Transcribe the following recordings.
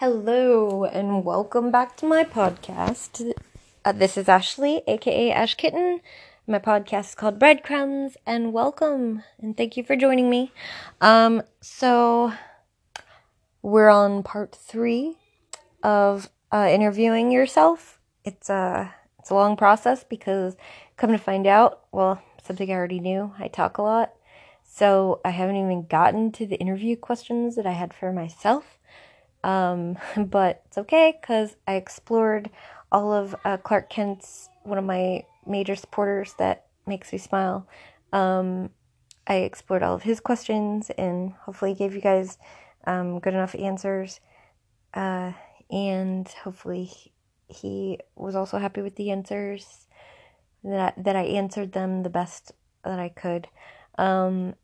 Hello, and welcome back to my podcast. Uh, this is Ashley, aka Ash Kitten. My podcast is called Breadcrumbs, and welcome, and thank you for joining me. Um, so we're on part three of uh, interviewing yourself. It's a it's a long process because, come to find out, well, something I already knew. I talk a lot, so I haven't even gotten to the interview questions that I had for myself. Um, but it's okay because I explored all of uh, Clark Kent's, one of my major supporters that makes me smile. Um, I explored all of his questions and hopefully gave you guys um, good enough answers. Uh, and hopefully he, was also happy with the answers that that I answered them the best that I could. Um,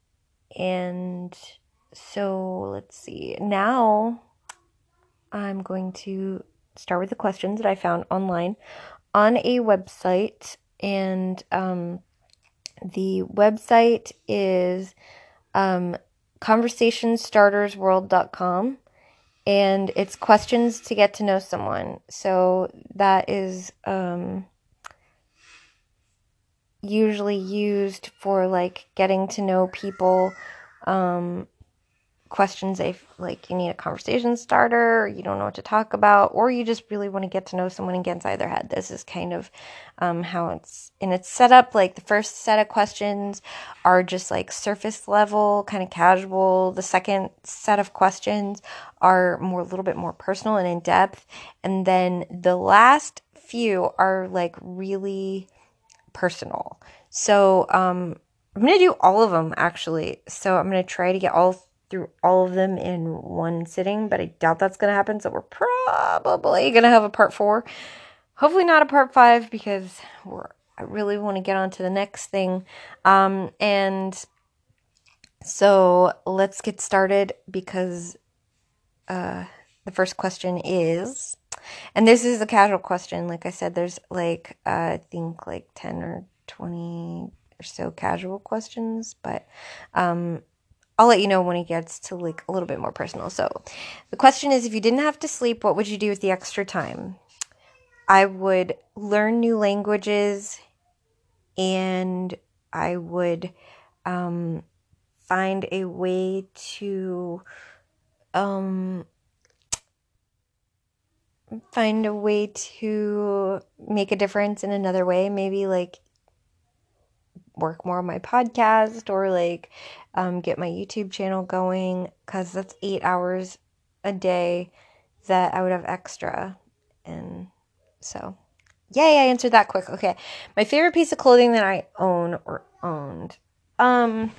and so let's see. Now I'm going to start with the questions that I found online on a website, and um, the website is um, conversationstartersworld.com and it's questions to get to know someone. So that is um, usually used for like getting to know people um, questions if like you need a conversation starter you don't know what to talk about or you just really want to get to know someone and get inside their head. This is kind of um, how it's in its setup like the first set of questions are just like surface level kind of casual. The second set of questions are more a little bit more personal and in depth and then the last few are like really personal. So um I'm going to do all of them actually. So I'm going to try to get all through all of them in one sitting, but I doubt that's going to happen. So we're probably going to have a part four. Hopefully not a part five because we're I really want to get on to the next thing. Um, and so let's get started because uh, the first question is, and this is a casual question. Like I said, there's like, uh, I think like 10 or 20 or so casual questions, but um, I'll let you know when it gets to like a little bit more personal. So, the question is if you didn't have to sleep, what would you do with the extra time? I would learn new languages and I would um, find a way to um, find a way to make a difference in another way. Maybe like work more on my podcast or like um, get my YouTube channel going because that's eight hours a day that I would have extra. And so, yay, I answered that quick. Okay. My favorite piece of clothing that I own or owned. Um,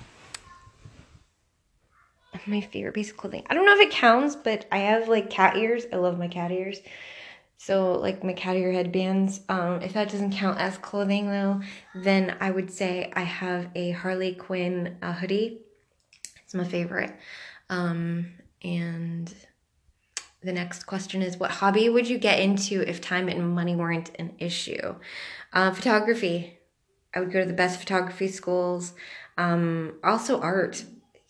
my favorite piece of clothing. I don't know if it counts, but I have like cat ears. I love my cat ears. So like my cat ear headbands. Um, if that doesn't count as clothing though, then I would say I have a Harley Quinn uh, hoodie. It's my favorite. Um, and the next question is what hobby would you get into if time and money weren't an issue? Uh, photography. I would go to the best photography schools. Um, also art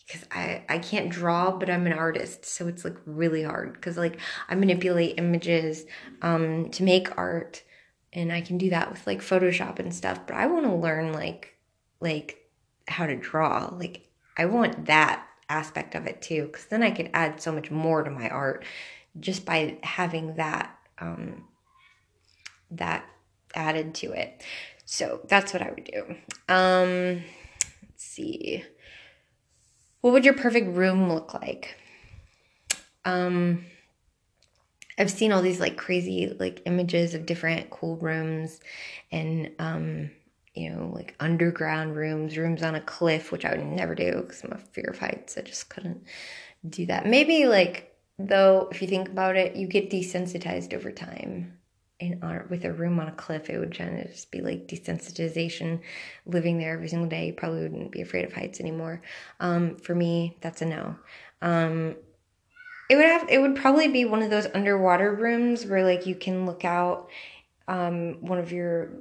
because I, I can't draw but i'm an artist so it's like really hard because like i manipulate images um, to make art and i can do that with like photoshop and stuff but i want to learn like like how to draw like i want that aspect of it too because then i could add so much more to my art just by having that um, that added to it. So that's what i would do. Um, let's see. What would your perfect room look like? Um, I've seen all these like crazy like images of different cool rooms and um, you know, like underground rooms, rooms on a cliff, which I would never do because I'm a fear of heights. I just couldn't do that. Maybe like though, if you think about it, you get desensitized over time in on with a room on a cliff, it would kind of just be like desensitization. Living there every single day, you probably wouldn't be afraid of heights anymore. Um, for me, that's a no. Um, it would have it would probably be one of those underwater rooms where like you can look out um, one of your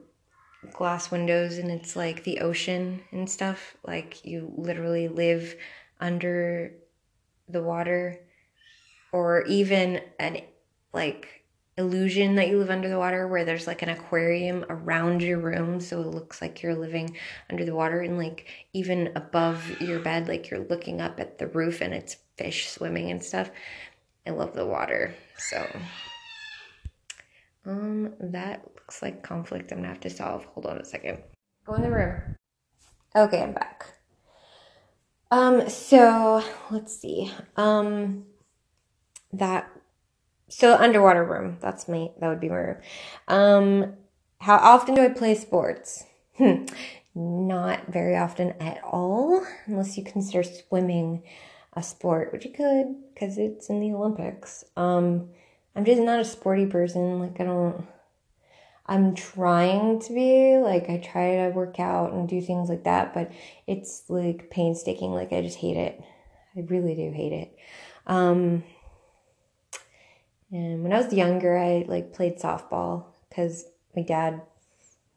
glass windows and it's like the ocean and stuff. Like you literally live under the water, or even an like illusion that you live under the water where there's like an aquarium around your room. So it looks like you're living under the water and like even above your bed like you're looking up at the roof and it's fish swimming and stuff. I love the water. So um that looks like conflict i'm gonna have to solve hold on a second go in the room okay i'm back um so let's see um that so underwater room. That's me. That would be my room. Um, how often do I play sports? Hmm. Not very often at all, unless you consider swimming a sport, which you could because it's in the Olympics. Um, I'm just not a sporty person. Like I don't. I'm trying to be like I try to work out and do things like that, but it's like painstaking. Like I just hate it. I really do hate it. Um, and when I was younger, I like played softball because my dad,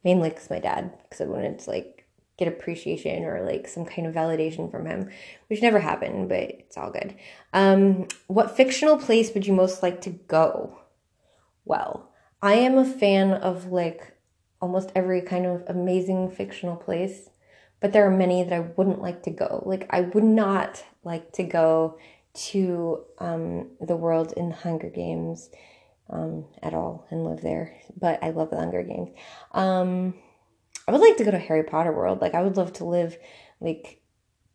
mainly because my dad, because I wanted to like get appreciation or like some kind of validation from him, which never happened, but it's all good. Um, what fictional place would you most like to go? Well, I am a fan of like almost every kind of amazing fictional place, but there are many that I wouldn't like to go. Like, I would not like to go to um, the world in Hunger Games um, at all and live there. But I love the Hunger Games. Um, I would like to go to Harry Potter world. Like I would love to live like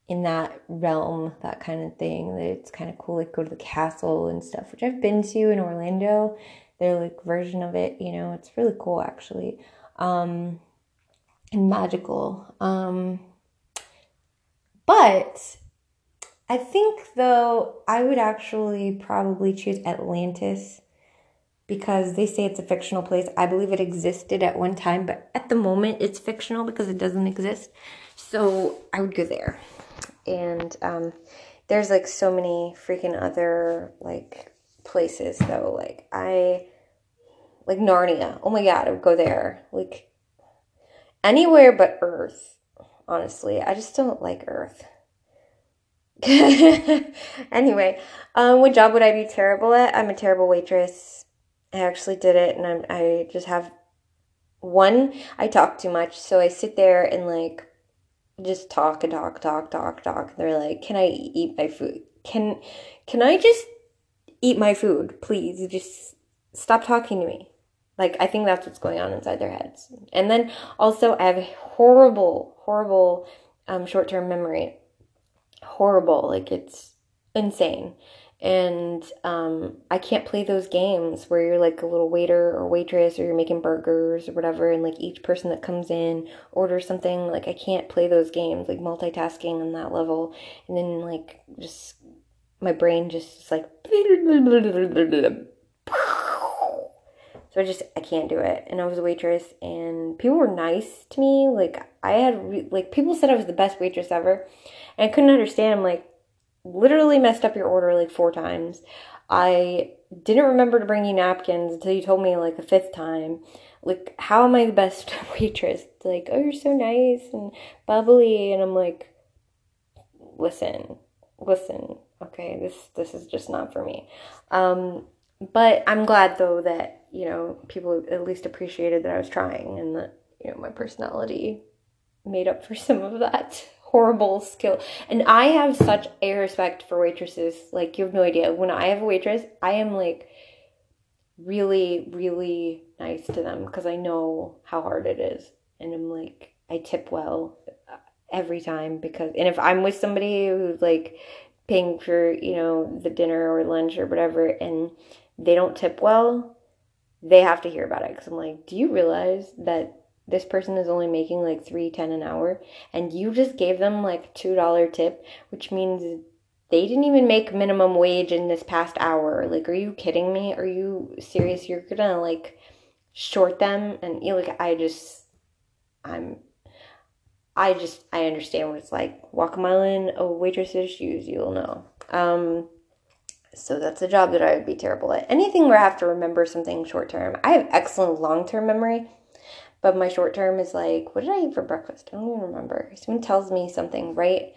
in that realm, that kind of thing. That it's kind of cool. Like go to the castle and stuff, which I've been to in Orlando. Their like version of it, you know, it's really cool actually. Um, and magical. Um, but I think though I would actually probably choose Atlantis because they say it's a fictional place. I believe it existed at one time, but at the moment it's fictional because it doesn't exist. So I would go there. And um, there's like so many freaking other like places though. Like I like Narnia. Oh my god, I would go there. Like anywhere but Earth. Honestly, I just don't like Earth. anyway, um, what job would I be terrible at? I'm a terrible waitress. I actually did it, and I'm, I just have one. I talk too much, so I sit there and like just talk and talk, talk, talk, talk. They're like, "Can I eat my food? Can can I just eat my food, please? Just stop talking to me." Like I think that's what's going on inside their heads. And then also, I have horrible, horrible um, short term memory horrible. Like it's insane. And um, I can't play those games where you're like a little waiter or waitress or you're making burgers or whatever, and like each person that comes in orders something. Like I can't play those games, like multitasking on that level. And then like just my brain just is like so I just I can't do it. And I was a waitress, and people were nice to me. Like I had re- like people said I was the best waitress ever, and I couldn't understand. I'm like, literally messed up your order like four times. I didn't remember to bring you napkins until you told me like the fifth time. Like, how am I the best waitress? Like, oh, you're so nice and bubbly, and I'm like, listen, listen, okay, this this is just not for me. Um, but I'm glad though that you know, people at least appreciated that I was trying and that, you know, my personality made up for some of that horrible skill. And I have such a respect for waitresses. Like, you have no idea. When I have a waitress, I am like really, really nice to them because I know how hard it is. And I'm like, I tip well uh, every time because, and if I'm with somebody who's like paying for, you know, the dinner or lunch or whatever, and they don't tip well, they have to hear about it because I'm like, do you realize that this person is only making like three ten an hour, and you just gave them like two dollar tip, which means they didn't even make minimum wage in this past hour. Like, are you kidding me? Are you serious? You're gonna like short them, and you like I just, I'm. I just I understand what it's like. Walk a mile in a waitress's shoes, you'll know. Um, so that's a job that I would be terrible at. Anything where I have to remember something short term. I have excellent long term memory, but my short term is like, what did I eat for breakfast? I don't even remember. Someone tells me something, right?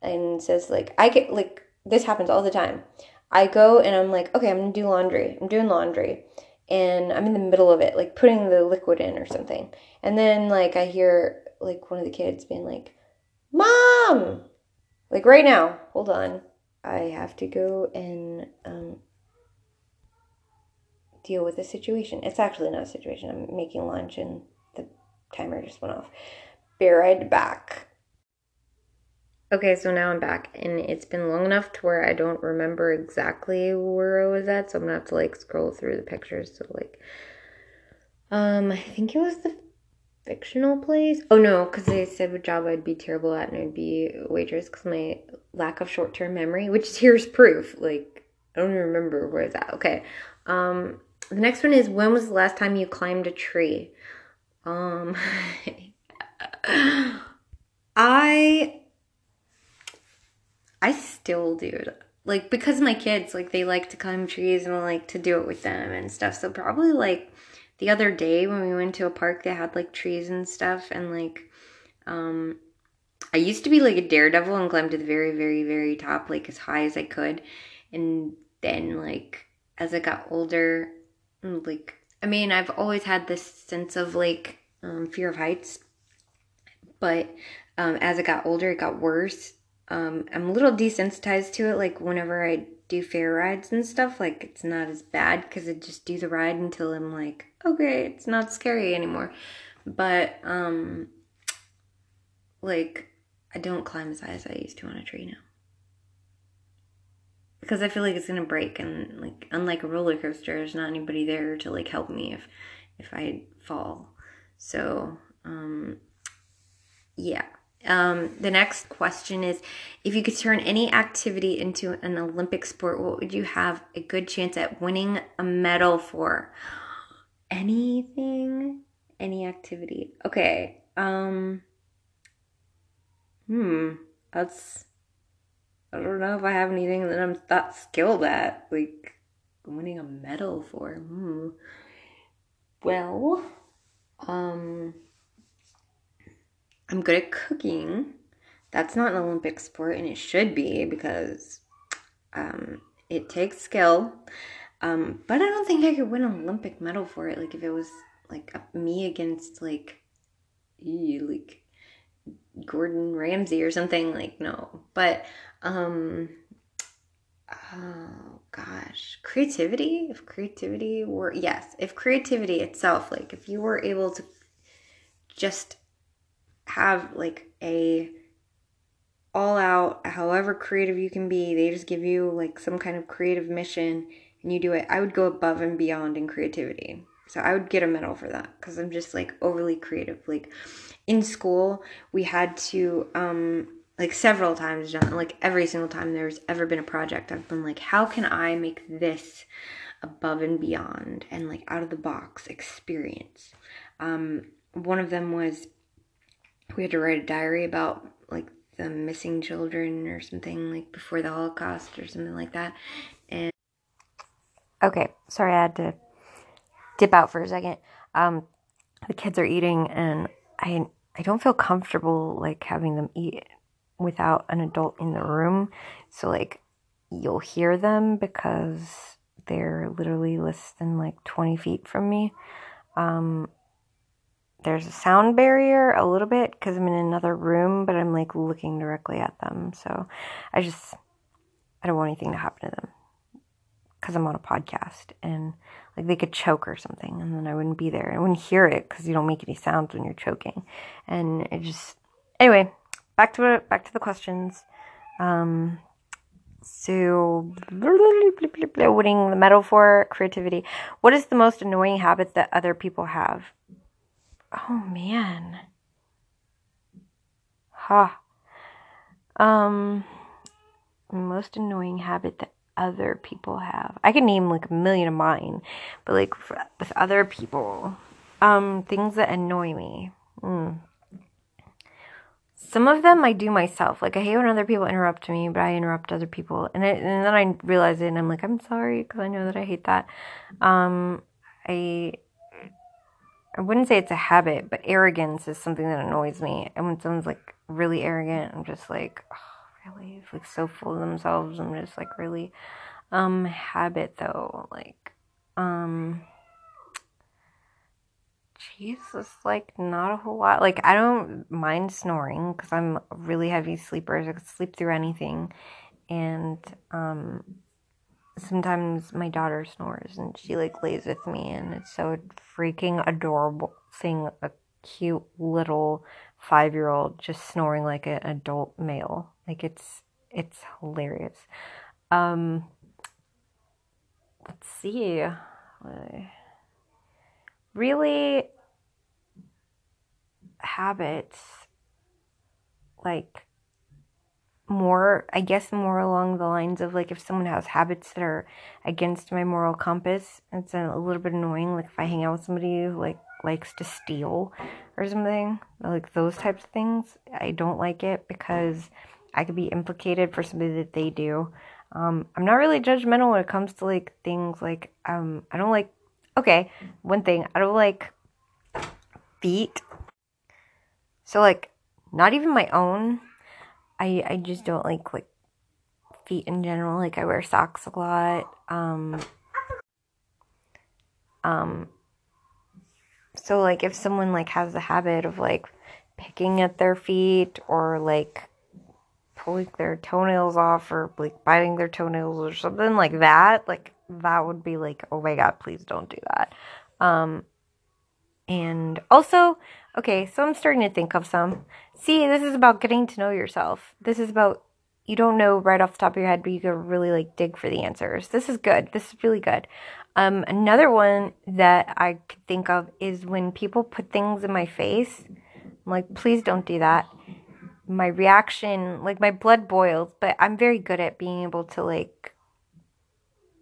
And says like I get like this happens all the time. I go and I'm like, okay, I'm gonna do laundry. I'm doing laundry. And I'm in the middle of it, like putting the liquid in or something. And then like I hear like one of the kids being like, Mom! Like right now, hold on. I have to go and um, deal with a situation. It's actually not a situation. I'm making lunch and the timer just went off. Be right back. Okay, so now I'm back, and it's been long enough to where I don't remember exactly where I was at, so I'm gonna have to like scroll through the pictures. So like, um, I think it was the fictional place. Oh no, because they said what job I'd be terrible at, and I'd be a waitress because my lack of short term memory, which here's proof. Like, I don't even remember where it's at. Okay, um, the next one is when was the last time you climbed a tree? Um, I I still do. it. Like because my kids like they like to climb trees and I like to do it with them and stuff. So probably like the other day when we went to a park that had like trees and stuff and like um I used to be like a daredevil and climb to the very very very top like as high as I could and then like as I got older like I mean I've always had this sense of like um, fear of heights but um, as I got older it got worse um, I'm a little desensitized to it. Like whenever I do fair rides and stuff, like it's not as bad because I just do the ride until I'm like, okay, it's not scary anymore. But um, like I don't climb as high as I used to on a tree now because I feel like it's gonna break and like unlike a roller coaster, there's not anybody there to like help me if if I fall. So um, yeah. Um, the next question is if you could turn any activity into an Olympic sport, what would you have a good chance at winning a medal for? Anything? Any activity? Okay. Um Hmm. That's I don't know if I have anything that I'm that skilled at. Like winning a medal for. Hmm. Well, um I'm good at cooking. That's not an Olympic sport, and it should be because um, it takes skill. Um, but I don't think I could win an Olympic medal for it. Like if it was like me against like, like Gordon Ramsay or something. Like no, but um, oh gosh, creativity. If creativity were yes, if creativity itself, like if you were able to just have like a all out however creative you can be they just give you like some kind of creative mission and you do it i would go above and beyond in creativity. So i would get a medal for that because i'm just like overly creative. Like in school we had to um like several times like every single time there's ever been a project i've been like how can i make this above and beyond and like out of the box experience? Um one of them was we had to write a diary about like the missing children or something like before the Holocaust or something like that. And okay, sorry, I had to dip out for a second. Um, the kids are eating, and I I don't feel comfortable like having them eat without an adult in the room. So like you'll hear them because they're literally less than like 20 feet from me. Um, there's a sound barrier a little bit because I'm in another room, but I'm like looking directly at them. So I just, I don't want anything to happen to them because I'm on a podcast and like they could choke or something and then I wouldn't be there. I wouldn't hear it because you don't make any sounds when you're choking. And it just, anyway, back to it, back to the questions. Um, so, winning the medal for creativity. What is the most annoying habit that other people have? Oh man. Ha. Um most annoying habit that other people have. I can name like a million of mine, but like for, with other people, um things that annoy me. Mm. Some of them I do myself. Like I hate when other people interrupt me, but I interrupt other people, and, it, and then I realize it, and I'm like, I'm sorry because I know that I hate that. Um, I I wouldn't say it's a habit, but arrogance is something that annoys me. And when someone's like really arrogant, I'm just like, oh, really? It's like so full of themselves. I'm just like really. Um, habit though, like, um, Jesus, like not a whole lot. Like I don't mind snoring because I'm really heavy sleeper. I can sleep through anything, and um, sometimes my daughter snores and she like lays with me, and it's so freaking adorable seeing a cute little five year old just snoring like an adult male. Like it's it's hilarious. Um, let's see. Really, habits like more i guess more along the lines of like if someone has habits that are against my moral compass it's a, little bit annoying like if i hang out with somebody who like likes to steal or something like those types of things i don't like it because i could be implicated for something that they do um, i'm not really judgmental when it comes to like things like um, i don't like okay one thing i don't like feet so like not even my own. I I just don't like like feet in general. Like I wear socks a lot. Um um so like if someone like has the habit of like picking at their feet or like pulling their toenails off or like biting their toenails or something like that, like that would be like, oh my god, please don't do that. Um and also Okay, so I'm starting to think of some. See, this is about getting to know yourself. This is about you don't know right off the top of your head, but you can really like dig for the answers. This is good. This is really good. Um, another one that I could think of is when people put things in my face. I'm like, please don't do that. My reaction, like my blood boils, but I'm very good at being able to like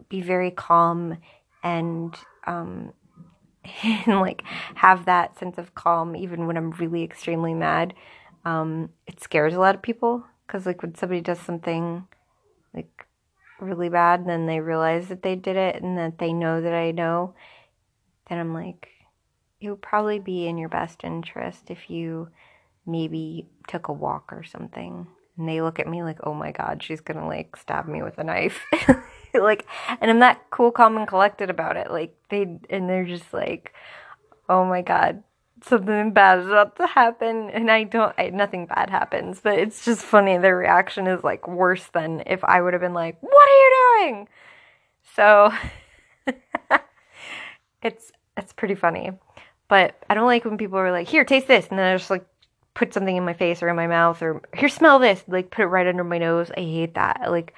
be very calm and um, and like have that sense of calm even when I'm really extremely mad. Um, it scares a lot of people because like when somebody does something like really bad, and then they realize that they did it and that they know that I know, then I'm like, it would probably be in your best interest if you maybe took a walk or something. And they look at me like, oh my god, she's gonna like stab me with a knife. like, and I'm not cool, calm, and collected about it. Like they, and they're just like, oh my god, something bad is about to happen, and I don't, I, nothing bad happens, but it's just funny. Their reaction is like worse than if I would have been like, what are you doing? So, it's it's pretty funny, but I don't like when people are like, here, taste this, and then I just like put something in my face or in my mouth or here smell this like put it right under my nose i hate that like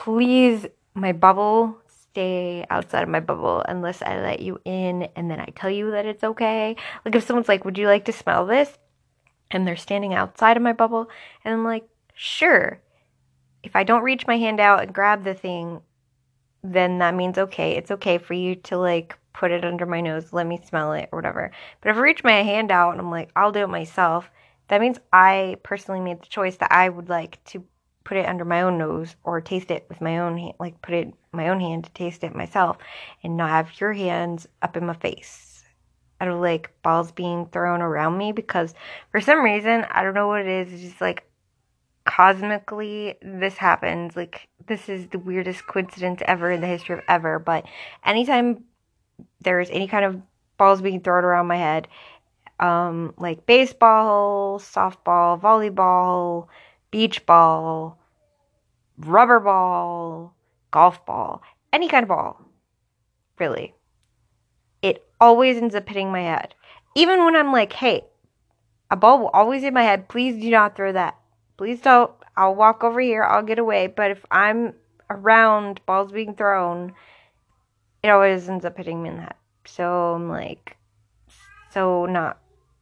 please, my bubble, stay outside of my bubble unless I let you in and then I tell you that it's okay. Like if someone's like, Would you like to smell this? And they're standing outside of my bubble, and I'm like, Sure. If I don't reach my hand out and grab the thing, then that means okay. It's okay for you to like put it under my nose, let me smell it or whatever. But if I reach my hand out and I'm like, I'll do it myself, that means I personally made the choice that I would like to put it under my own nose or taste it with my own hand, like put it my own hand to taste it myself and not have your hands up in my face. I don't like balls being thrown around me because for some reason, I don't know what it is, it's just like cosmically this happens. Like this is the weirdest coincidence ever in the history of ever, but anytime there's any kind of balls being thrown around my head, um, like baseball, softball, volleyball, beach ball, rubber ball, golf ball, any kind of ball, really. It always ends up hitting my head. Even when I'm like, hey, a ball will always hit my head. Please do not throw that. Please don't. I'll walk over here. I'll get away. But if I'm around balls being thrown, it always ends up hitting me in the head. So I'm like, so not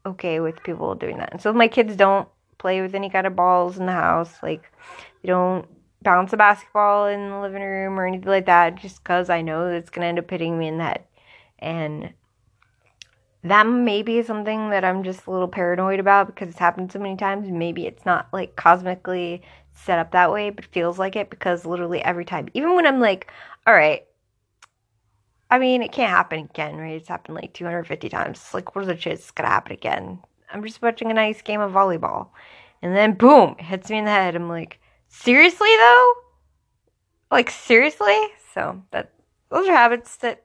okay with people doing that. And so my kids don't play with any kind of balls in the house. Like, they don't bounce a basketball in the living room or anything like that just because I know it's going to end up hitting me in the head. And that may be something that I'm just a little paranoid about because it's happened so many times. Maybe it's not like cosmically set up that way, but feels like it because literally every time, even when I'm like, all right, I mean, it can't happen again, right? It's happened like 250 times. It's like, what are the chances it's gonna happen again? I'm just watching a nice game of volleyball. And then boom, hits me in the head. I'm like, seriously though? Like seriously? So that those are habits that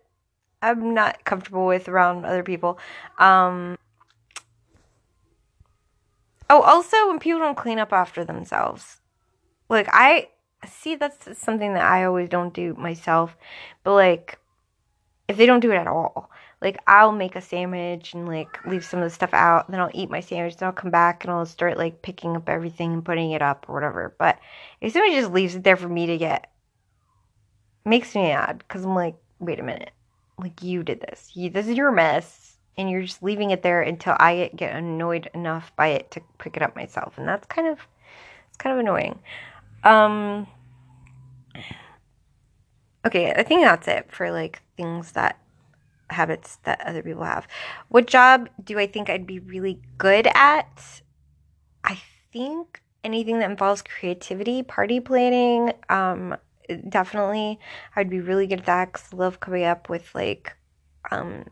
I'm not comfortable with around other people. Um Oh, also when people don't clean up after themselves. Like I see that's something that I always don't do myself. But like if they don't do it at all, like I'll make a sandwich and like leave some of the stuff out, then I'll eat my sandwich, then I'll come back and I'll start like picking up everything and putting it up or whatever. But if somebody just leaves it there for me to get, makes me mad because I'm like, wait a minute, like you did this, you, this is your mess, and you're just leaving it there until I get annoyed enough by it to pick it up myself, and that's kind of, it's kind of annoying. Um. Okay, I think that's it for like things that habits that other people have. What job do I think I'd be really good at? I think anything that involves creativity, party planning, um, definitely I'd be really good at that because I love coming up with like, um,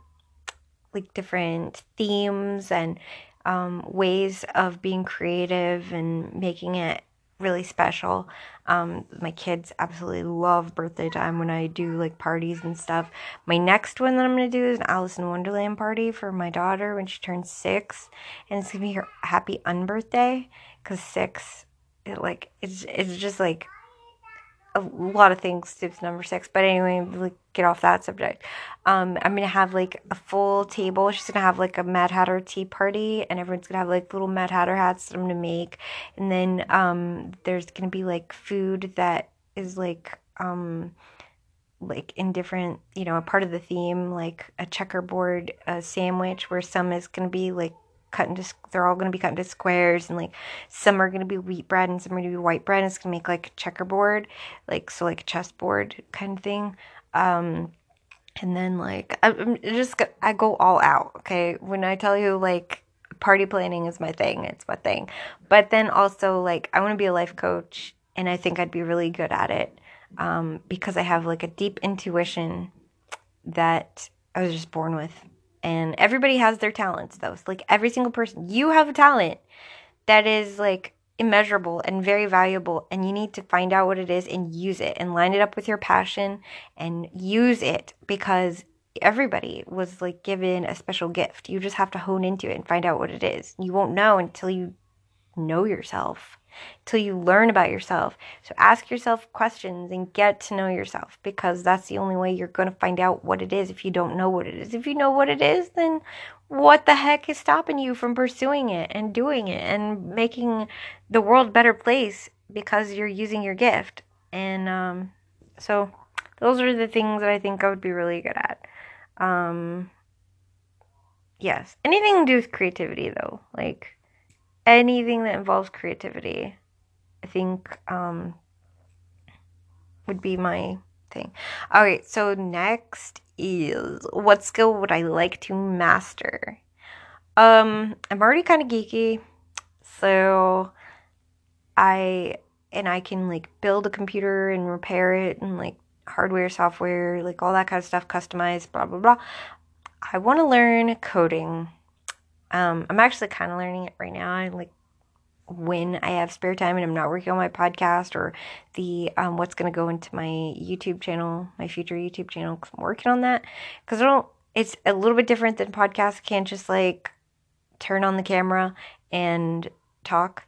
like different themes and um, ways of being creative and making it really special. Um, my kids absolutely love birthday time when I do like parties and stuff. My next one that I'm gonna do is an Alice in Wonderland party for my daughter when she turns six, and it's gonna be her happy unbirthday because six, it like it's it's just like a lot of things to number six. But anyway, like get off that subject. Um, I'm gonna have like a full table. She's gonna have like a Mad Hatter tea party, and everyone's gonna have like little Mad Hatter hats that I'm gonna make. And then um, there's gonna be like food that is like um, like in different, you know, a part of the theme, like a checkerboard a sandwich, where some is gonna be like cut into they're all going to be cut into squares and like some are going to be wheat bread and some are going to be white bread and it's going to make like a checkerboard like so like a chessboard kind of thing. Um and then like I'm just I go all out okay? When I tell you like party planning is my thing it's my thing. But then also like I want to be a life coach and I think I'd be really good at it um, because I have like a deep intuition that I was just born with and everybody has their talents though. Like every single person, you have a talent that is like immeasurable and very valuable and you need to find out what it is and use it and line it up with your passion and use it because everybody was like given a special gift. You just have to hone into it and find out what it is. You won't know until you know yourself till you learn about yourself. So ask yourself questions and get to know yourself because that's the only way you're going to find out what it is if you don't know what it is. If you know what it is, then what the heck is stopping you from pursuing it and doing it and making the world a better place because you're using your gift? And um, so those are the things that I think I would be really good at. Um, yes, anything to do with creativity though, like anything that involves creativity, I think um, would be my thing. All right, so next is what skill would I like to master? Um, I'm already kind of geeky, so I and I can like build a computer and repair it and like hardware, software, like all that kind of stuff, customize, blah blah blah. I want to learn coding. Um, I'm actually kind of learning it right now. I like when I have spare time and I'm not working on my podcast or the um, what's going to go into my YouTube channel, my future YouTube channel, because I'm working on that. Because I don't, it's a little bit different than podcasts. I can't just like turn on the camera and talk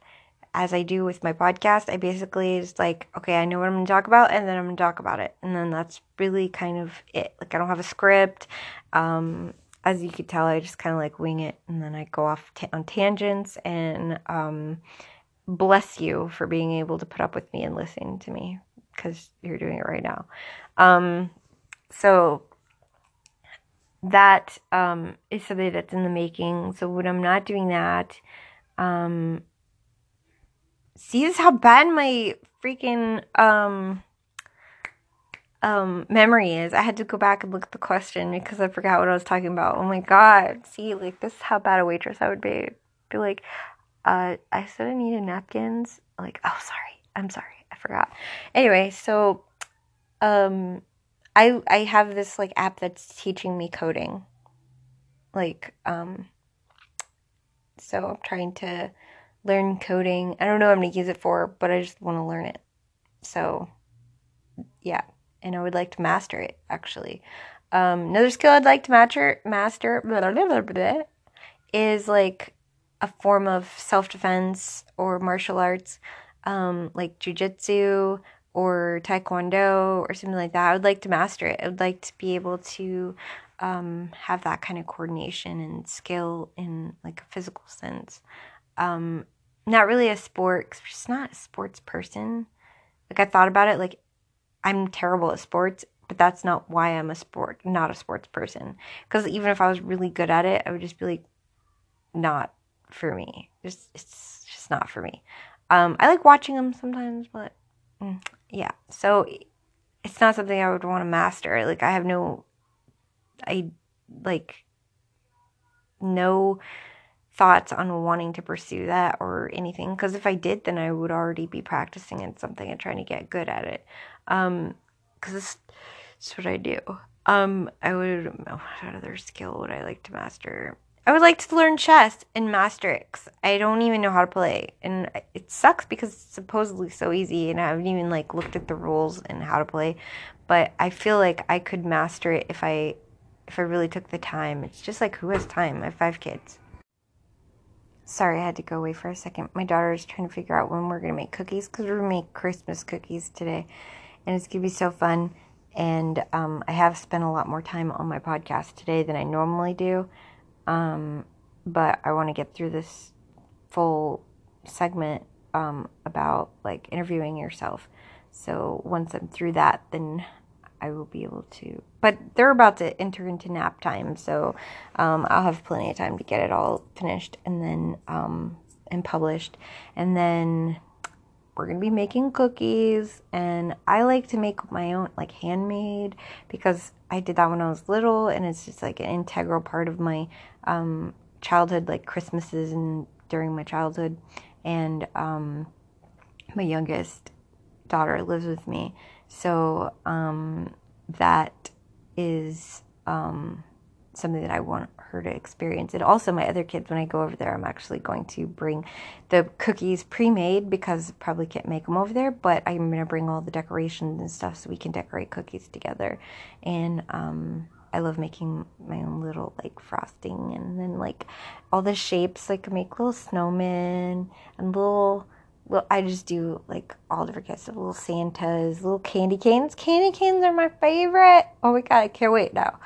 as I do with my podcast. I basically just like, okay, I know what I'm going to talk about, and then I'm going to talk about it. And then that's really kind of it. Like, I don't have a script. Um, as you could tell, I just kind of like wing it and then I go off t- on tangents and um, bless you for being able to put up with me and listening to me because you're doing it right now. Um, so that um, is something that's in the making. So when I'm not doing that, um, see this how bad my freaking um um, memory is. I had to go back and look at the question because I forgot what I was talking about. Oh my god! See, like this is how bad a waitress I would be. Be like, uh, I said I needed napkins. Like, oh sorry, I'm sorry, I forgot. Anyway, so, um, I I have this like app that's teaching me coding. Like, um, so I'm trying to learn coding. I don't know what I'm gonna use it for, but I just want to learn it. So yeah, and I would like to master it actually. Um, another skill I'd like to master master blah, blah, blah, is like a form of self defense or martial arts, um, like jujitsu or taekwondo or something like that. I would like to master it. I would like to be able to um, have that kind of coordination and skill in like a physical sense. Um, not really a sport because I'm just not a sports person. Like I thought about it, like I'm terrible at sports, but that's not why I'm a sport, not a sports person. Because even if I was really good at it, I would just be like, not for me. Just it's just not for me. Um, I like watching them sometimes, but mm, yeah. So it's not something I would want to master. Like I have no, I like no thoughts on wanting to pursue that or anything because if I did then I would already be practicing in something and trying to get good at it. Um because that's what I do. Um I would what other skill would I like to master? I would like to learn chess and master it I don't even know how to play and it sucks because it's supposedly so easy and I haven't even like looked at the rules and how to play but I feel like I could master it if I if I really took the time. It's just like who has time? I have five kids Sorry, I had to go away for a second. My daughter is trying to figure out when we're going to make cookies because we're going to make Christmas cookies today. And it's going to be so fun. And um, I have spent a lot more time on my podcast today than I normally do. Um, but I want to get through this full segment um, about like interviewing yourself. So once I'm through that, then I will be able to. But they're about to enter into nap time, so um, I'll have plenty of time to get it all finished and then um, and published. And then we're gonna be making cookies, and I like to make my own, like handmade, because I did that when I was little, and it's just like an integral part of my um, childhood, like Christmases and during my childhood. And um, my youngest daughter lives with me so um, that is um, something that I want her to experience. And also, my other kids, when I go over there, I'm actually going to bring the cookies pre made because probably can't make them over there, but I'm going to bring all the decorations and stuff so we can decorate cookies together. And um, I love making my own little like frosting and then like all the shapes, like make little snowmen and little well, I just do like all different kinds of little Santas, little candy canes. Candy canes are my favorite. Oh my god, I can't wait now.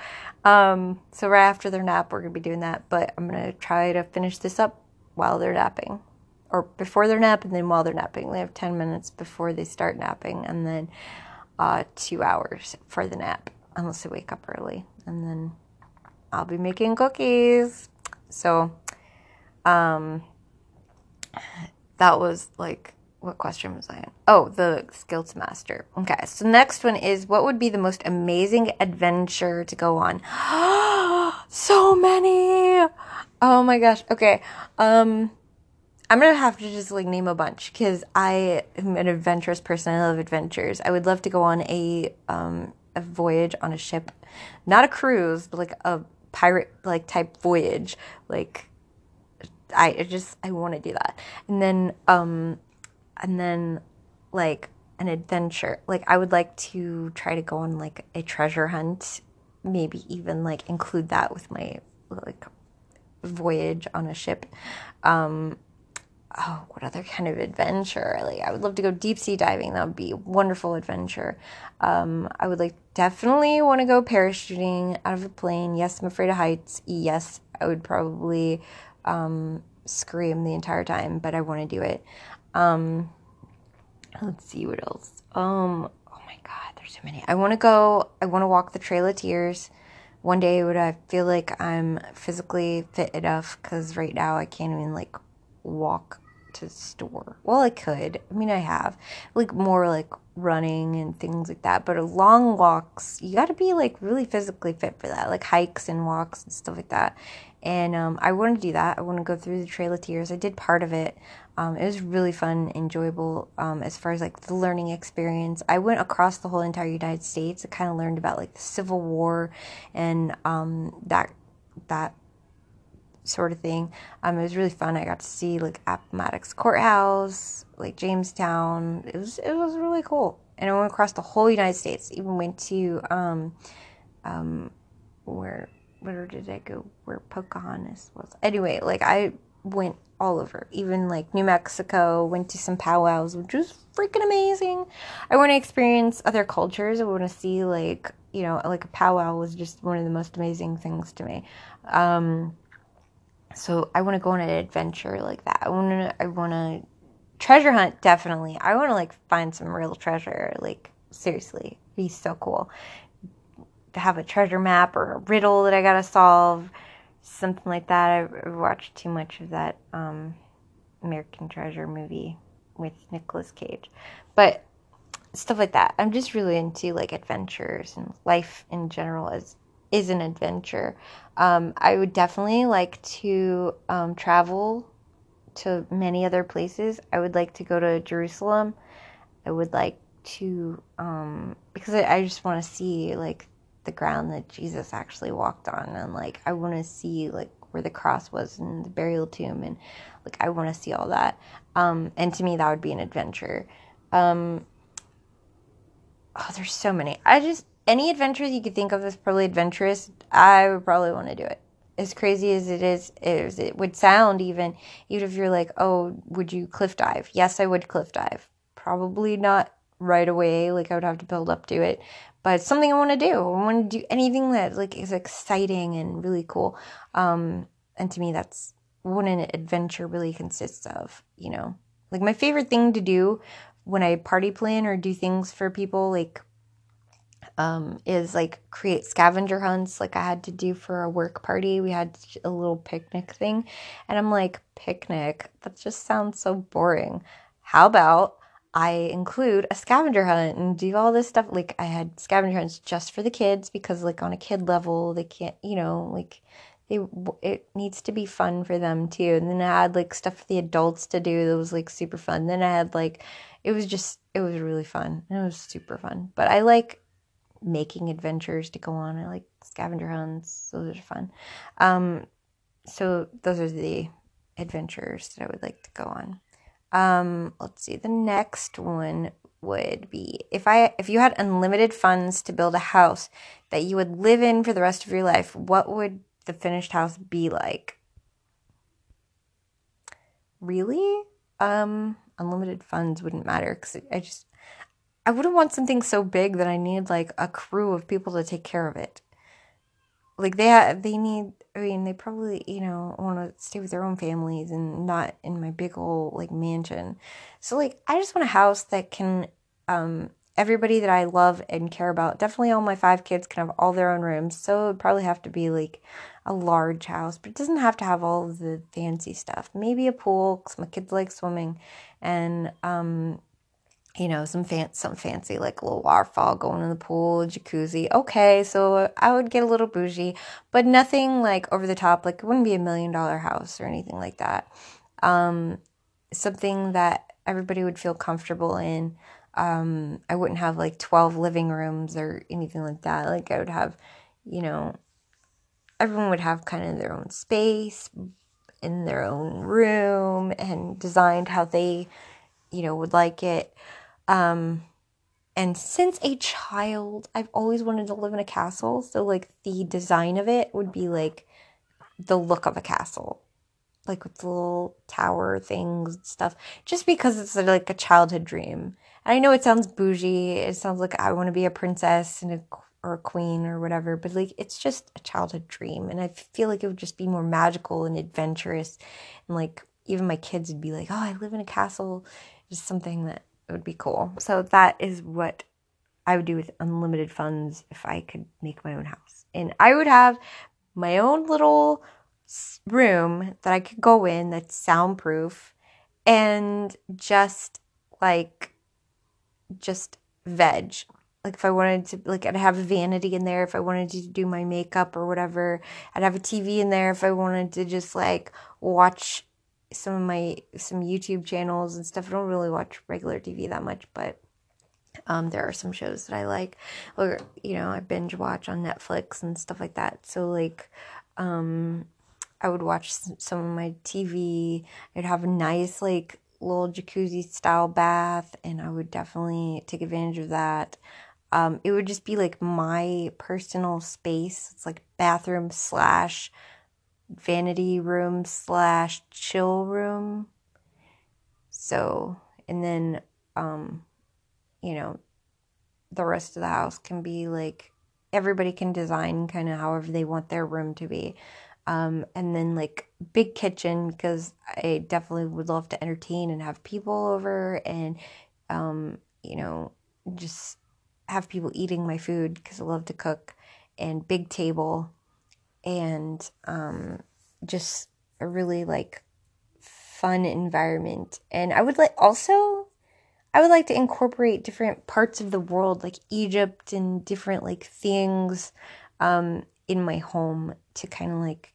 Um, so right after their nap, we're gonna be doing that. But I'm gonna try to finish this up while they're napping, or before they're napping, then while they're napping. They have ten minutes before they start napping, and then uh, two hours for the nap, unless they wake up early, and then I'll be making cookies. So, um that was like what question was I in? Oh, the skills master. Okay, so next one is what would be the most amazing adventure to go on? so many. Oh my gosh. Okay. Um I'm gonna have to just like name a bunch because I am an adventurous person. I love adventures. I would love to go on a um a voyage on a ship, not a cruise, but like a pirate like type voyage, like I just I want to do that. And then um and then like an adventure. Like I would like to try to go on like a treasure hunt, maybe even like include that with my like voyage on a ship. Um oh, what other kind of adventure? Like I would love to go deep sea diving. That would be a wonderful adventure. Um I would like definitely want to go parachuting out of a plane. Yes, I'm afraid of heights. Yes, I would probably um, scream the entire time, but I want to do it. Um, let's see what else. Um, oh my god, there's so many. I want to go. I want to walk the Trail of Tears. One day would I feel like I'm physically fit enough? Because right now I can't even like walk to the store. Well, I could. I mean, I have like more like running and things like that. But long walks, you got to be like really physically fit for that, like hikes and walks and stuff like that. And um, I want to do that. I want to go through the Trail of Tears. I did part of it. Um, it was really fun, enjoyable um, as far as like the learning experience. I went across the whole entire United States. I kind of learned about like the Civil War and um, that that sort of thing. Um, it was really fun. I got to see like Appomattox Courthouse, like Jamestown. It was it was really cool. and I went across the whole United States. Even went to um, where where did I go? Where Pocahontas was. Anyway, like I went all over, even like New Mexico. Went to some powwows, which was freaking amazing. I want to experience other cultures. I want to see like you know like a powwow was just one of the most amazing things to me. Um, so I want to go on an adventure like that. I want to. I want to treasure hunt definitely. I want to like find some real treasure. Like seriously, be so cool have a treasure map or a riddle that I gotta solve, something like that. I've watched too much of that um, American Treasure movie with Nicolas Cage, but stuff like that. I'm just really into like adventures and life in general is is an adventure. Um, I would definitely like to um, travel to many other places. I would like to go to Jerusalem. I would like to um, because I, I just want to see like the ground that Jesus actually walked on and like I want to see like where the cross was and the burial tomb and like I want to see all that. Um, and to me that would be an adventure. Um, oh, there's so many. I just any adventures you could think of as probably adventurous, I would probably want to do it. As crazy as it is, as it would sound, even even if you're like, oh, would you cliff dive? Yes, I would cliff dive. Probably not right away. Like I would have to build up to it, but it's something I want to do. I want to do anything that like is exciting and really cool. Um, and to me, that's what an adventure really consists of. You know, like my favorite thing to do when I party plan or do things for people, like um, is like create scavenger hunts like I had to do for a work party. We had a little picnic thing. And I'm like, picnic? That just sounds so boring. How about I include a scavenger hunt and do all this stuff? Like, I had scavenger hunts just for the kids because, like, on a kid level, they can't, you know, like, they, it needs to be fun for them too. And then I had like stuff for the adults to do that was like super fun. Then I had like, it was just, it was really fun. It was super fun. But I like making adventures to go on. I like scavenger hunts; those are fun. Um, so those are the adventures that I would like to go on. Um, let's see. The next one would be if I if you had unlimited funds to build a house that you would live in for the rest of your life, what would the finished house be like? Really? Um, unlimited funds wouldn't matter because I just I wouldn't want something so big that I need like a crew of people to take care of it. Like they have, they need. I mean, they probably you know want to stay with their own families and not in my big old like mansion. So like, I just want a house that can um everybody that I love and care about. Definitely all my five kids can have all their own rooms. So it would probably have to be like a large house, but it doesn't have to have all the fancy stuff. Maybe a pool because my kids like swimming, and um, you know, some some fancy like a little waterfall going in the pool, jacuzzi. Okay, so I would get a little bougie, but nothing like over the top. Like it wouldn't be a million dollar house or anything like that. Um, something that everybody would feel comfortable in. Um, I wouldn't have like twelve living rooms or anything like that. Like I would have, you know, everyone would have kind of their own space in their own room and designed how they, you know, would like it. Um, and since a child, I've always wanted to live in a castle. So, like, the design of it would be like the look of a castle, like with the little tower things and stuff, just because it's like a childhood dream. And I know it sounds bougie. It sounds like I want to be a princess and a, or a queen or whatever, but like, it's just a childhood dream. And I feel like it would just be more magical and adventurous. And like, even my kids would be like, oh, I live in a castle. Just something that it would be cool. So that is what I would do with unlimited funds if I could make my own house. And I would have my own little room that I could go in that's soundproof and just like just veg. Like if I wanted to like I'd have a vanity in there if I wanted to do my makeup or whatever. I'd have a TV in there if I wanted to just like watch some of my some YouTube channels and stuff. I don't really watch regular TV that much, but um, there are some shows that I like, or you know, I binge watch on Netflix and stuff like that. So like, um, I would watch some of my TV. I'd have a nice like little jacuzzi style bath, and I would definitely take advantage of that. Um, it would just be like my personal space. It's like bathroom slash vanity room slash chill room. So, and then, um, you know, the rest of the house can be like everybody can design kind of however they want their room to be. Um, and then like big kitchen because I definitely would love to entertain and have people over and um, you know just have people eating my food because I love to cook and big table and um, just a really like fun environment and I would like also I would like to incorporate different parts of the world like Egypt and different like things um, in my home to kind of like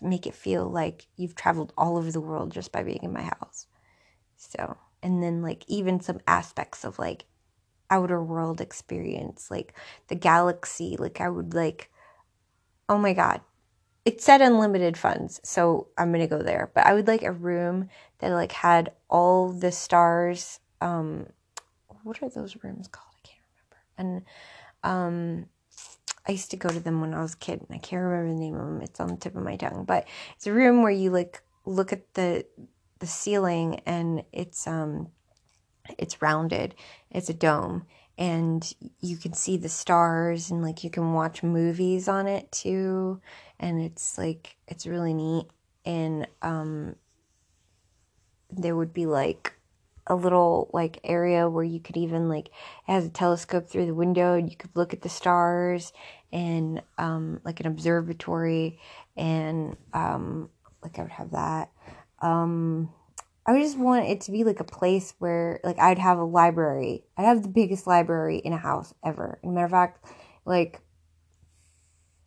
make it feel like you've traveled all over the world just by being in my house. So, and then like even some aspects of like outer world experience, like the galaxy, like I would like oh my god. It said unlimited funds, so I'm to go there. But I would like a room that like had all the stars um what are those rooms called? I can't remember. And um I used to go to them when I was a kid, and I can't remember the name of them. It's on the tip of my tongue, but it's a room where you like look at the the ceiling, and it's um it's rounded. It's a dome, and you can see the stars, and like you can watch movies on it too, and it's like it's really neat. And um, there would be like a little like area where you could even like has a telescope through the window and you could look at the stars and um like an observatory and um like I would have that um I would just want it to be like a place where like I'd have a library. I'd have the biggest library in a house ever. As a matter of fact, like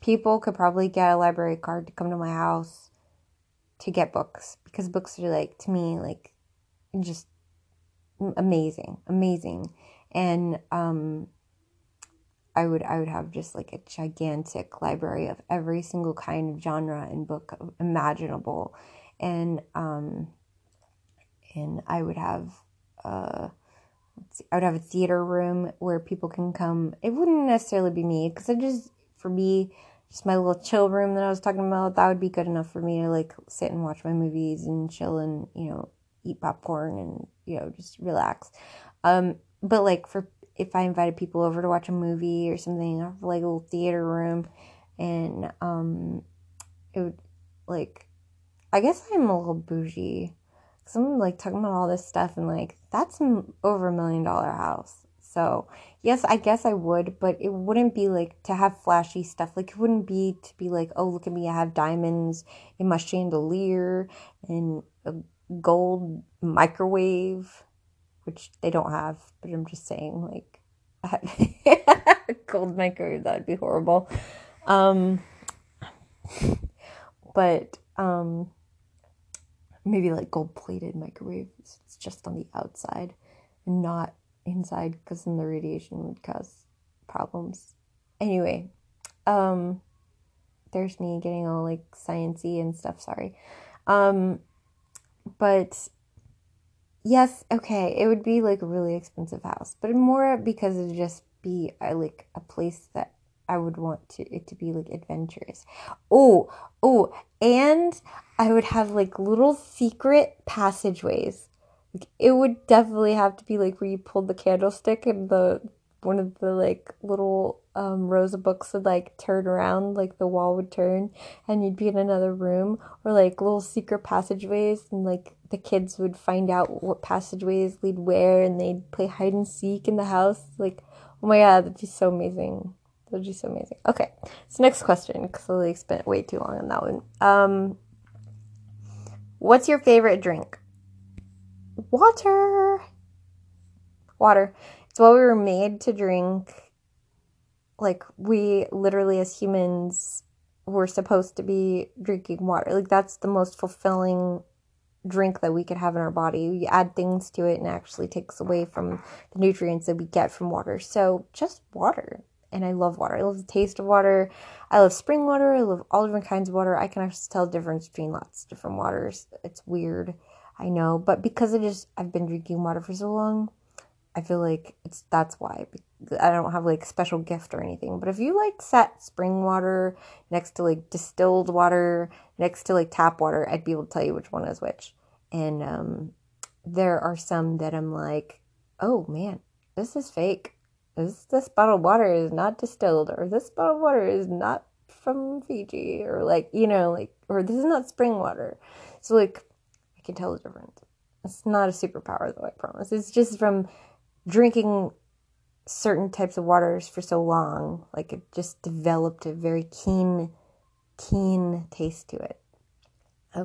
people could probably get a library card to come to my house to get books because books are like to me like just amazing, amazing. And um, I would I would have just like a gigantic library of every single kind of genre and book imaginable, and um, and I would have uh, see, I would have a theater room where people can come. It wouldn't necessarily be me because I just for me just my little chill room that I was talking about that would be good enough for me to like sit and watch my movies and chill and you know eat popcorn and you know just relax um but like for if i invited people over to watch a movie or something i have like a little theater room and um it would like i guess i'm a little bougie i'm like talking about all this stuff and like that's over a million dollar house so yes i guess i would but it wouldn't be like to have flashy stuff like it wouldn't be to be like oh look at me i have diamonds in my chandelier and a gold microwave, which they don't have, but I'm just saying, like, gold microwave, that would be horrible. Um, but, um, maybe like gold plated microwave. It's just on the outside and not inside because then the radiation would cause problems. Anyway, um, there's me getting all like sciency and stuff. Sorry. Um, but yes, okay, it would be like a really expensive house, but more because it'd just be uh, like a place that I would want to it to be like adventurous. Oh, oh, and I would have like little secret passageways. Like, it would definitely have to be like where you pulled the candlestick and the one of the like little um, rows of books would like turn around, like the wall would turn, and you'd be in another room, or like little secret passageways, and like the kids would find out what passageways lead where, and they'd play hide and seek in the house. Like, oh my god, that'd be so amazing. That'd be so amazing. Okay, so next question, because I spent way too long on that one. Um, what's your favorite drink? Water. Water. It's what we were made to drink. Like, we literally, as humans, were supposed to be drinking water. Like, that's the most fulfilling drink that we could have in our body. You add things to it and it actually takes away from the nutrients that we get from water. So, just water. And I love water. I love the taste of water. I love spring water. I love all different kinds of water. I can actually tell the difference between lots of different waters. It's weird. I know, but because I just I've been drinking water for so long, I feel like it's that's why I don't have like special gift or anything. But if you like set spring water next to like distilled water next to like tap water, I'd be able to tell you which one is which. And um, there are some that I'm like, oh man, this is fake. This this bottle of water is not distilled, or this bottle of water is not from Fiji, or like you know, like or this is not spring water. So like, I can tell the difference. It's not a superpower though, I promise. It's just from drinking certain types of waters for so long, like it just developed a very keen, keen taste to it.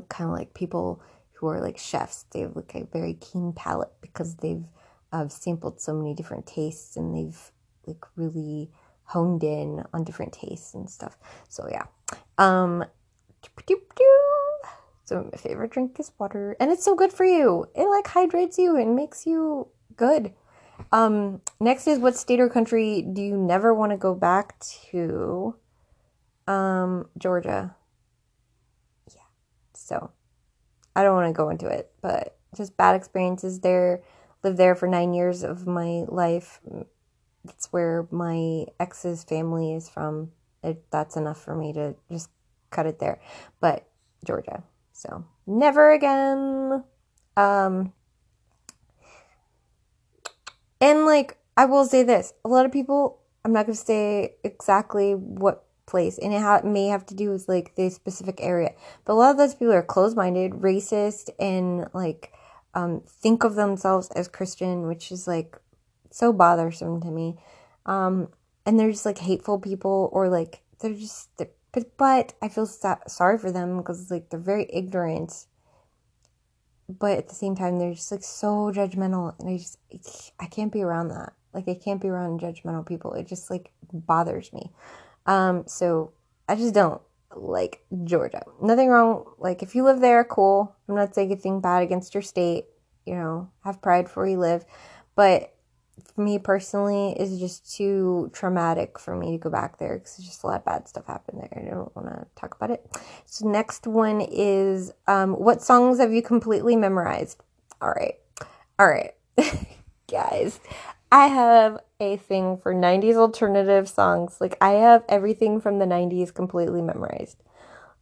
Kind of like people who are like chefs, they have like a very keen palate because they've uh, sampled so many different tastes and they've like really honed in on different tastes and stuff. So yeah. Um so my favorite drink is water and it's so good for you. It like hydrates you and makes you good. Um, next is what state or country do you never want to go back to? Um, Georgia. Yeah. So I don't want to go into it, but just bad experiences there. Lived there for nine years of my life. That's where my ex's family is from. It, that's enough for me to just cut it there. But Georgia. So never again. Um, and like, I will say this a lot of people, I'm not going to say exactly what place, and it ha- may have to do with like the specific area, but a lot of those people are closed minded, racist, and like um, think of themselves as Christian, which is like so bothersome to me. Um, and they're just like hateful people, or like they're just, they're, but, but I feel so- sorry for them because like they're very ignorant. But at the same time they're just like so judgmental and i just i can't be around that. Like i can't be around judgmental people. It just like bothers me. Um so i just don't like georgia nothing wrong like if you live there cool i'm not saying anything bad against your state you know have pride for where you live but for me personally is just too traumatic for me to go back there because just a lot of bad stuff happened there. I don't want to talk about it. So next one is um, what songs have you completely memorized? All right, all right, guys. I have a thing for 90s alternative songs. Like I have everything from the 90s completely memorized.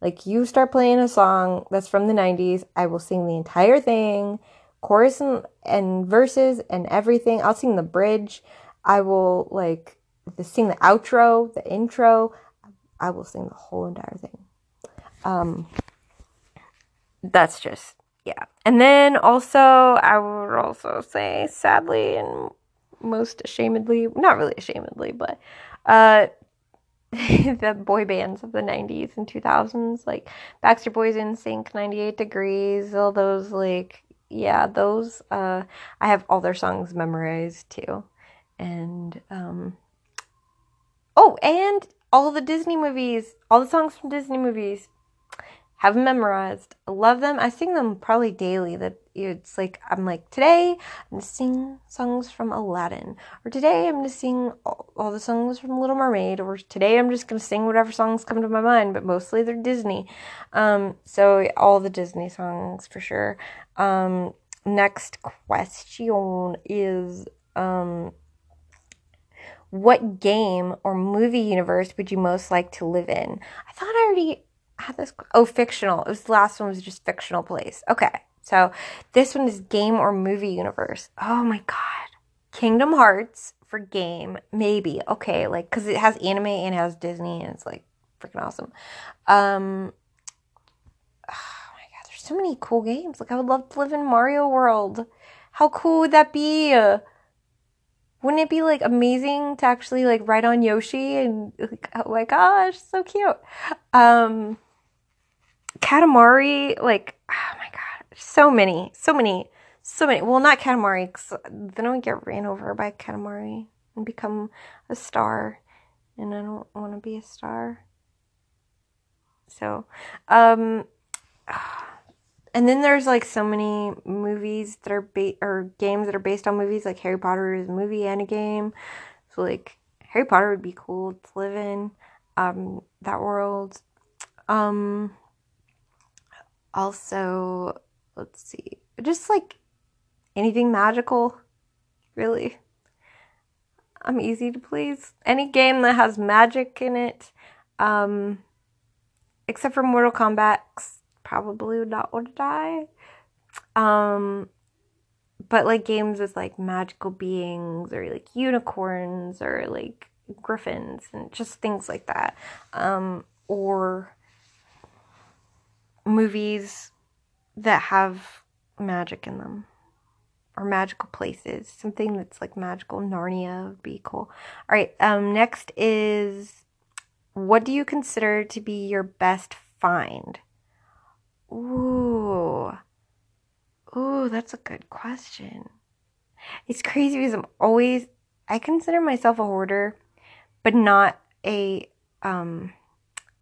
Like you start playing a song that's from the 90s, I will sing the entire thing chorus and, and verses and everything. I'll sing the bridge. I will like sing the outro, the intro. I will sing the whole entire thing. Um, that's just yeah. And then also, I would also say, sadly and most ashamedly, not really ashamedly, but uh, the boy bands of the 90s and 2000s, like Backstreet Boys, NSYNC, 98 Degrees, all those like yeah, those uh, I have all their songs memorized too, and um, oh, and all the Disney movies, all the songs from Disney movies, have memorized. I love them. I sing them probably daily. That it's like I'm like today I'm gonna sing songs from Aladdin, or today I'm gonna sing all, all, the songs from Little Mermaid, or today I'm just gonna sing whatever songs come to my mind. But mostly they're Disney. Um, so all the Disney songs for sure. Um, next question is um, what game or movie universe would you most like to live in? I thought I already had this. Oh, fictional. It was the last one was just fictional place. Okay, so this one is game or movie universe. Oh my god, Kingdom Hearts for game maybe. Okay, like because it has anime and it has Disney and it's like freaking awesome. Um, oh my god, there's so many cool games. Like I would love to live in Mario World. How cool would that be? Wouldn't it be like amazing to actually like ride on Yoshi and like oh my gosh, so cute. Um Katamari, like oh my god, so many, so many, so many. Well, not Katamari, cause then I would get ran over by Katamari and become a star, and I don't want to be a star. So, um. And then there's like so many movies that are ba- or games that are based on movies. Like Harry Potter is a movie and a game. So like Harry Potter would be cool to live in. Um, that world. Um, also, let's see. just like anything magical, really. I'm easy to please. Any game that has magic in it, um, except for Mortal Kombat, probably would not want to die. Um, but like games with like magical beings or like unicorns or like griffins and just things like that. Um, or movies that have magic in them or magical places. Something that's like magical. Narnia would be cool. All right. Um, next is what do you consider to be your best find? Ooh. Ooh, that's a good question. It's crazy because I'm always I consider myself a hoarder, but not a um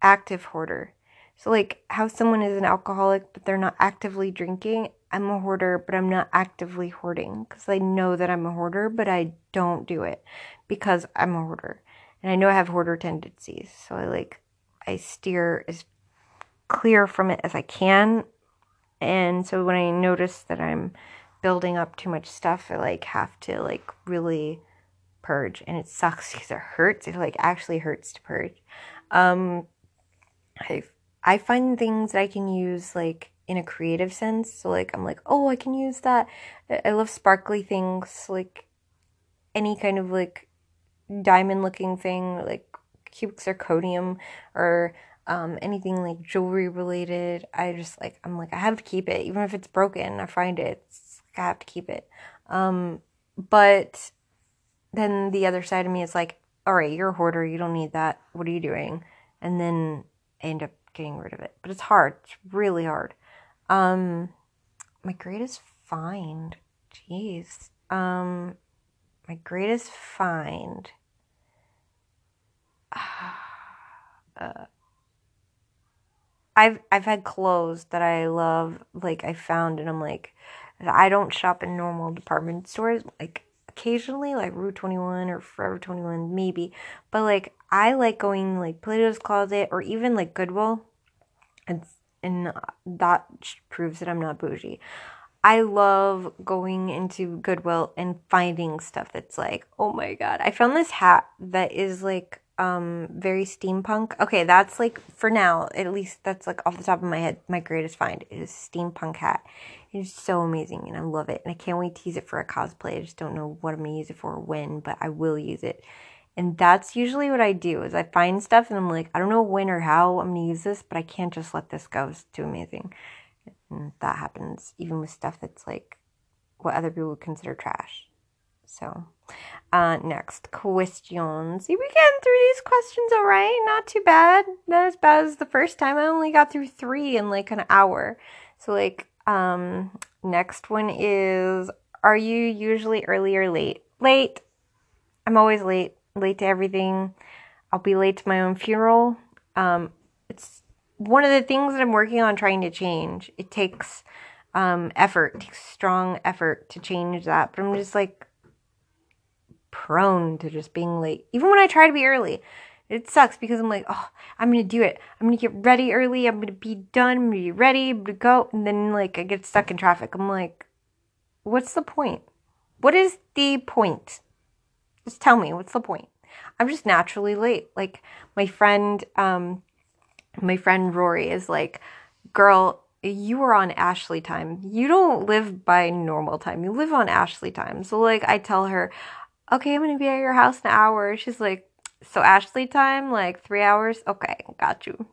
active hoarder. So like how someone is an alcoholic but they're not actively drinking, I'm a hoarder but I'm not actively hoarding cuz I know that I'm a hoarder but I don't do it because I'm a hoarder. And I know I have hoarder tendencies. So I like I steer as clear from it as I can. And so when I notice that I'm building up too much stuff, I like have to like really purge and it sucks because it hurts. It like actually hurts to purge. Um I I find things that I can use like in a creative sense. So like I'm like, oh, I can use that. I love sparkly things, like any kind of like diamond looking thing, like cubic zirconium or um, anything like jewelry related. I just like I'm like I have to keep it, even if it's broken. I find it, I have to keep it. Um, but then the other side of me is like, all right, you're a hoarder. You don't need that. What are you doing? And then I end up getting rid of it. But it's hard. It's really hard. Um, my greatest find, jeez. Um, my greatest find. Uh, I've I've had clothes that I love, like I found, and I'm like, I don't shop in normal department stores. Like occasionally, like Rue Twenty One or Forever Twenty One, maybe, but like I like going like Plato's Closet or even like Goodwill and and that proves that I'm not bougie. I love going into Goodwill and finding stuff that's like, oh my god, I found this hat that is like um very steampunk. Okay, that's like for now, at least that's like off the top of my head, my greatest find is steampunk hat. It's so amazing and I love it. And I can't wait to use it for a cosplay. I just don't know what I'm gonna use it for or when, but I will use it. And that's usually what I do is I find stuff and I'm like, I don't know when or how I'm gonna use this, but I can't just let this go. It's too amazing. And that happens even with stuff that's like what other people would consider trash. So uh next questions. We getting through these questions all right. Not too bad. Not as bad as the first time. I only got through three in like an hour. So like um next one is are you usually early or late? Late. I'm always late late to everything. I'll be late to my own funeral. Um, it's one of the things that I'm working on trying to change. It takes um, effort, takes strong effort to change that. But I'm just like prone to just being late. Even when I try to be early, it sucks because I'm like, oh, I'm gonna do it. I'm gonna get ready early. I'm gonna be done. I'm gonna be ready. Gonna go. And then like I get stuck in traffic. I'm like, what's the point? What is the point? Just tell me, what's the point? I'm just naturally late. Like my friend, um, my friend Rory is like, girl, you are on Ashley time. You don't live by normal time. You live on Ashley time. So like I tell her, okay, I'm gonna be at your house in an hour. She's like, so Ashley time, like three hours? Okay, got you.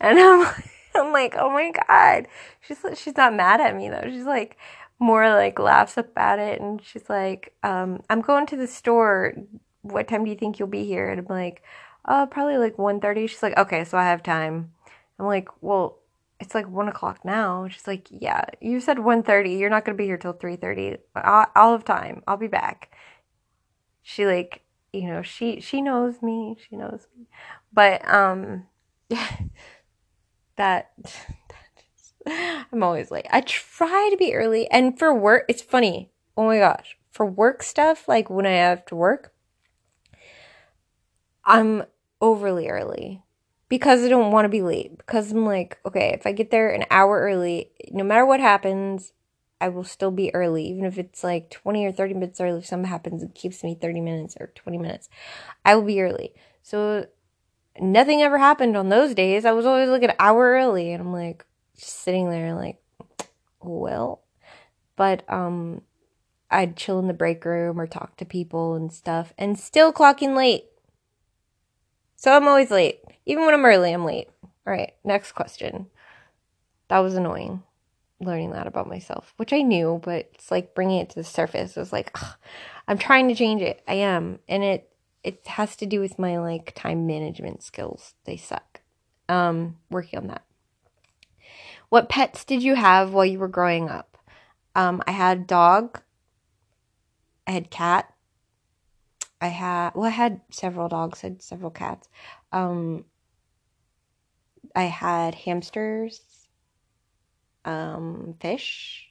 And I'm I'm like, oh my god. She's she's not mad at me though. She's like more like laughs up at it and she's like, um, I'm going to the store. What time do you think you'll be here? And I'm like, oh, probably like 1.30. She's like, okay, so I have time. I'm like, well, it's like 1 o'clock now. She's like, yeah, you said 1.30. You're not going to be here till 3.30. I'll, I'll have time. I'll be back. She like, you know, she, she knows me. She knows me. But, um, that I'm always late. I try to be early. And for work, it's funny. Oh my gosh. For work stuff, like when I have to work, I'm overly early because I don't want to be late. Because I'm like, okay, if I get there an hour early, no matter what happens, I will still be early, even if it's like 20 or 30 minutes early. If something happens, it keeps me 30 minutes or 20 minutes. I will be early. So nothing ever happened on those days. I was always like an hour early, and I'm like sitting there, like, well, but um, I'd chill in the break room or talk to people and stuff, and still clocking late. So I'm always late. Even when I'm early, I'm late. All right, next question. That was annoying learning that about myself, which I knew, but it's like bringing it to the surface. It was like, ugh, I'm trying to change it. I am. And it, it has to do with my like time management skills. They suck. Um, working on that. What pets did you have while you were growing up? Um, I had dog. I had cat. I had well, I had several dogs. I had several cats. Um, I had hamsters, um, fish.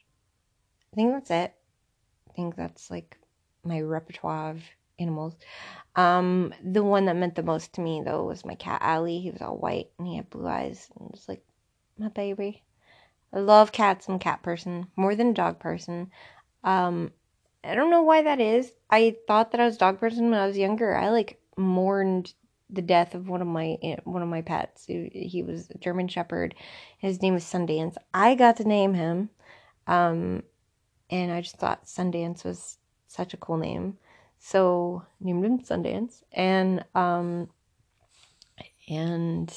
I think that's it. I think that's like my repertoire of animals. Um, the one that meant the most to me though was my cat Allie. He was all white and he had blue eyes and was like my baby. I love cats. I'm a cat person more than a dog person. Um, I don't know why that is. I thought that I was dog person when I was younger. I like mourned the death of one of my one of my pets. He was a German Shepherd. His name was Sundance. I got to name him, um, and I just thought Sundance was such a cool name, so named him Sundance. And um, and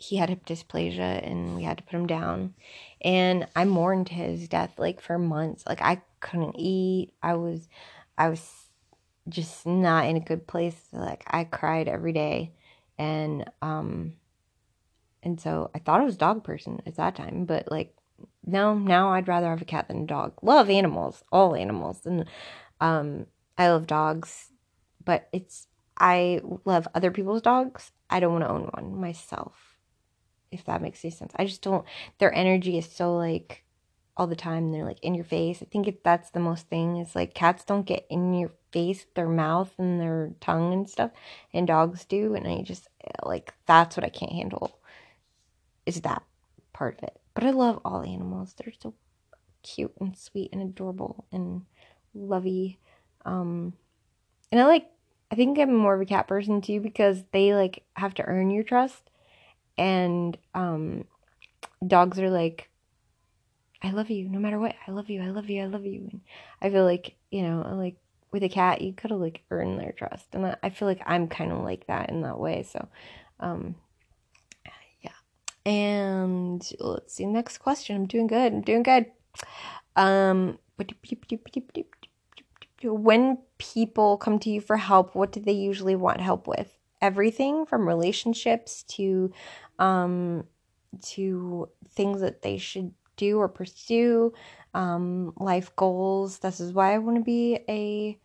he had hip dysplasia, and we had to put him down. And I mourned his death like for months. Like I couldn't eat. I was, I was just not in a good place. Like I cried every day, and um, and so I thought I was dog person at that time, but like no, now I'd rather have a cat than a dog. Love animals, all animals, and um, I love dogs, but it's I love other people's dogs. I don't want to own one myself. If that makes any sense. I just don't their energy is so like all the time they're like in your face. I think if that's the most thing is like cats don't get in your face, their mouth and their tongue and stuff, and dogs do. And I just like that's what I can't handle is that part of it. But I love all animals. They're so cute and sweet and adorable and lovey. Um, and I like I think I'm more of a cat person too because they like have to earn your trust. And um dogs are like I love you no matter what. I love you. I love you. I love you. And I feel like, you know, like with a cat, you could have like earned their trust. And I feel like I'm kind of like that in that way. So, um, yeah. And let's see. Next question. I'm doing good. I'm doing good. Um, when people come to you for help, what do they usually want help with? Everything from relationships to, um, to things that they should do or pursue, um, life goals. This is why I want to be a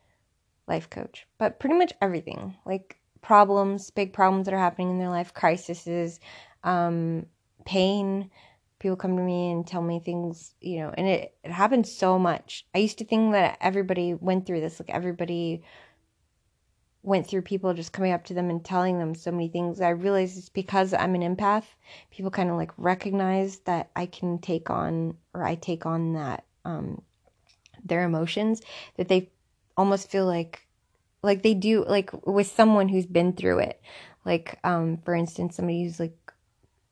life coach. But pretty much everything like problems, big problems that are happening in their life, crises, um, pain. People come to me and tell me things, you know, and it, it happens so much. I used to think that everybody went through this, like everybody went through people just coming up to them and telling them so many things. I realized it's because I'm an empath. People kind of like recognize that I can take on or I take on that um their emotions that they almost feel like like they do like with someone who's been through it. Like um for instance somebody who's like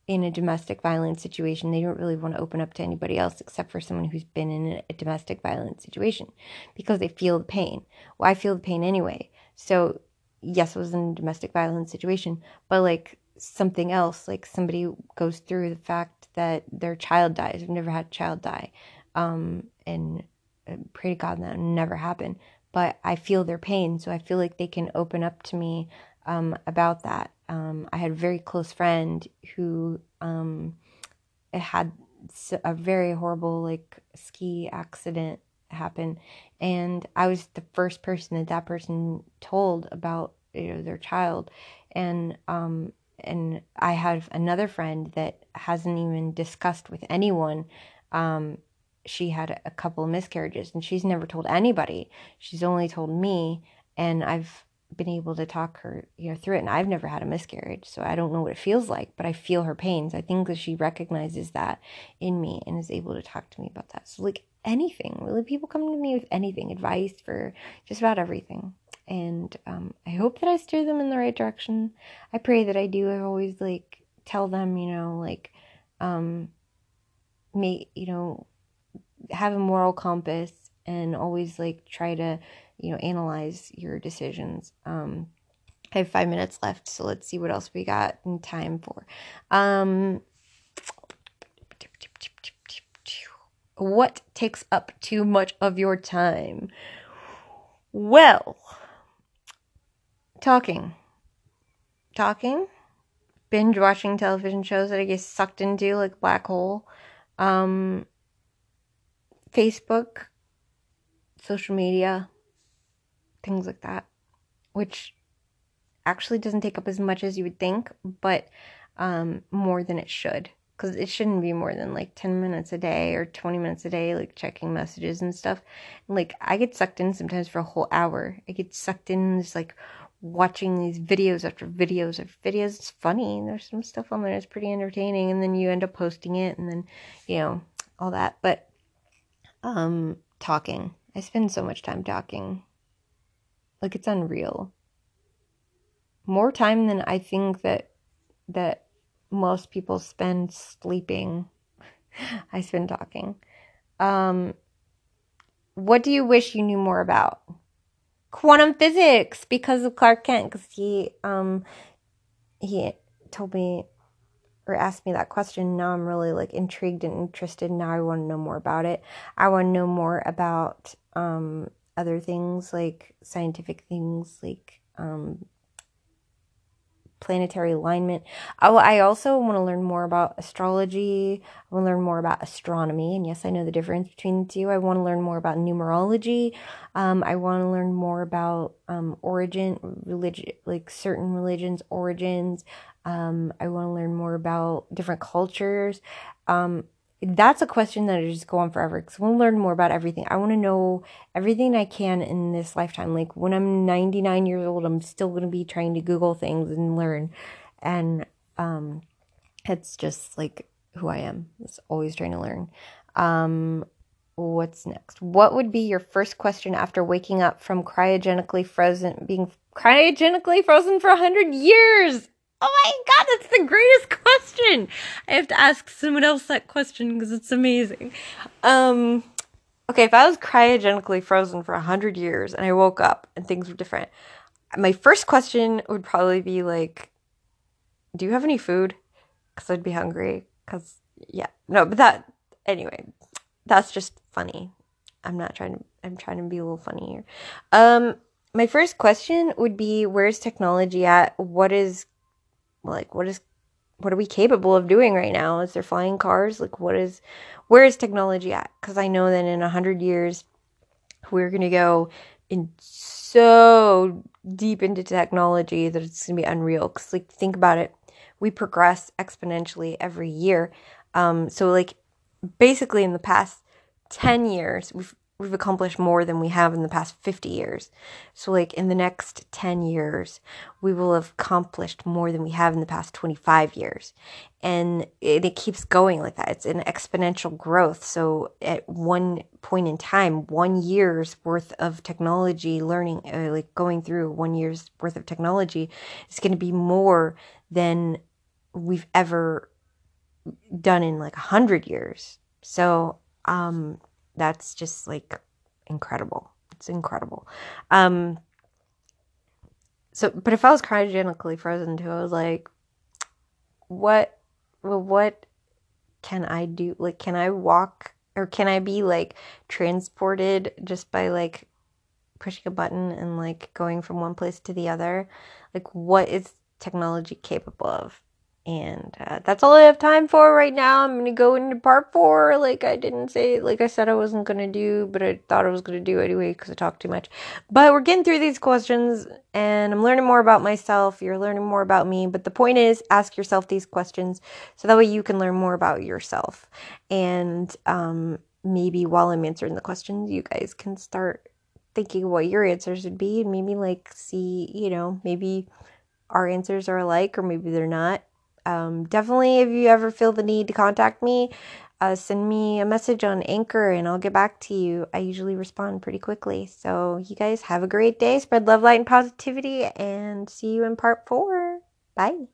in a domestic violence situation, they don't really want to open up to anybody else except for someone who's been in a domestic violence situation because they feel the pain. Well, I feel the pain anyway. So, yes, it was in a domestic violence situation, but like something else, like somebody goes through the fact that their child dies. I've never had a child die. Um, and uh, pray to God that never happen. But I feel their pain, so I feel like they can open up to me um, about that. Um, I had a very close friend who um, had a very horrible like ski accident happen. And i was the first person that that person told about you know their child. And um and i have another friend that hasn't even discussed with anyone. Um she had a couple of miscarriages and she's never told anybody. She's only told me and i've been able to talk her you know through it and i've never had a miscarriage so i don't know what it feels like but i feel her pains. I think that she recognizes that in me and is able to talk to me about that. So like anything. Really, people come to me with anything, advice for just about everything. And um, I hope that I steer them in the right direction. I pray that I do. I always like tell them, you know, like, um, make, you know, have a moral compass and always like try to, you know, analyze your decisions. Um, I have five minutes left, so let's see what else we got in time for. Um, what takes up too much of your time? Well, talking. Talking. Binge watching television shows that I get sucked into like black hole. Um, Facebook, social media, things like that. Which actually doesn't take up as much as you would think, but um, more than it should because it shouldn't be more than like 10 minutes a day or 20 minutes a day like checking messages and stuff. And, like i get sucked in sometimes for a whole hour. I get sucked in just like watching these videos after videos after videos. It's funny. There's some stuff on there that's pretty entertaining and then you end up posting it and then you know all that. But um talking. I spend so much time talking. Like it's unreal. More time than i think that that most people spend sleeping. I spend talking. Um, what do you wish you knew more about? Quantum physics because of Clark Kent because he um he told me or asked me that question. Now I'm really like intrigued and interested. Now I want to know more about it. I want to know more about um other things like scientific things like um planetary alignment. Oh, I also want to learn more about astrology. I want to learn more about astronomy. And yes, I know the difference between the two. I want to learn more about numerology. Um, I want to learn more about um, origin, religion, like certain religions' origins. Um, I want to learn more about different cultures. Um, that's a question that I just go on forever because I want to learn more about everything. I want to know everything I can in this lifetime. Like when I'm 99 years old, I'm still going to be trying to Google things and learn. And um, it's just like who I am. It's always trying to learn. Um, what's next? What would be your first question after waking up from cryogenically frozen, being cryogenically frozen for 100 years? Oh my god, that's the greatest question. I have to ask someone else that question because it's amazing. Um okay, if I was cryogenically frozen for 100 years and I woke up and things were different, my first question would probably be like do you have any food? Cuz I'd be hungry cuz yeah. No, but that anyway, that's just funny. I'm not trying to I'm trying to be a little funny here. Um my first question would be where's technology at? What is like what is what are we capable of doing right now? Is there flying cars? Like what is where is technology at? Because i know that in a hundred years we're to go in so deep into technology that it's to be unreal. Because like think about it. We progress exponentially every year. Um, so like basically in the past 10 years we've we've accomplished more than we have in the past 50 years. So like in the next 10 years, we will have accomplished more than we have in the past 25 years. And it, it keeps going like that. It's an exponential growth. So at one point in time, one year's worth of technology learning, uh, like going through one year's worth of technology is going to be more than we've ever done in like a hundred years. So, um, that's just like incredible. It's incredible. Um, so, but if I was cryogenically frozen too, I was like, what, well, what can I do? Like, can I walk or can I be like transported just by like pushing a button and like going from one place to the other? Like, what is technology capable of? And uh, that's all I have time for right now. I'm to go into part four. Like I didn't say, like I said I wasn't to do, but I thought I was to do anyway because I talked too much. But we're getting through these questions and I'm learning more about myself. You're learning more about me. But the point is, ask yourself these questions so that way you can learn more about yourself. And um, maybe while I'm answering the questions, you guys can start thinking what your answers would be and maybe like see, you know, maybe our answers are alike or maybe they're not Um, definitely, if you ever feel the need to contact me, uh, send me a message on Anchor and I'll get back to you. I usually respond pretty quickly. So, you guys have a great day. Spread love, light, and positivity, and see you in part four. Bye.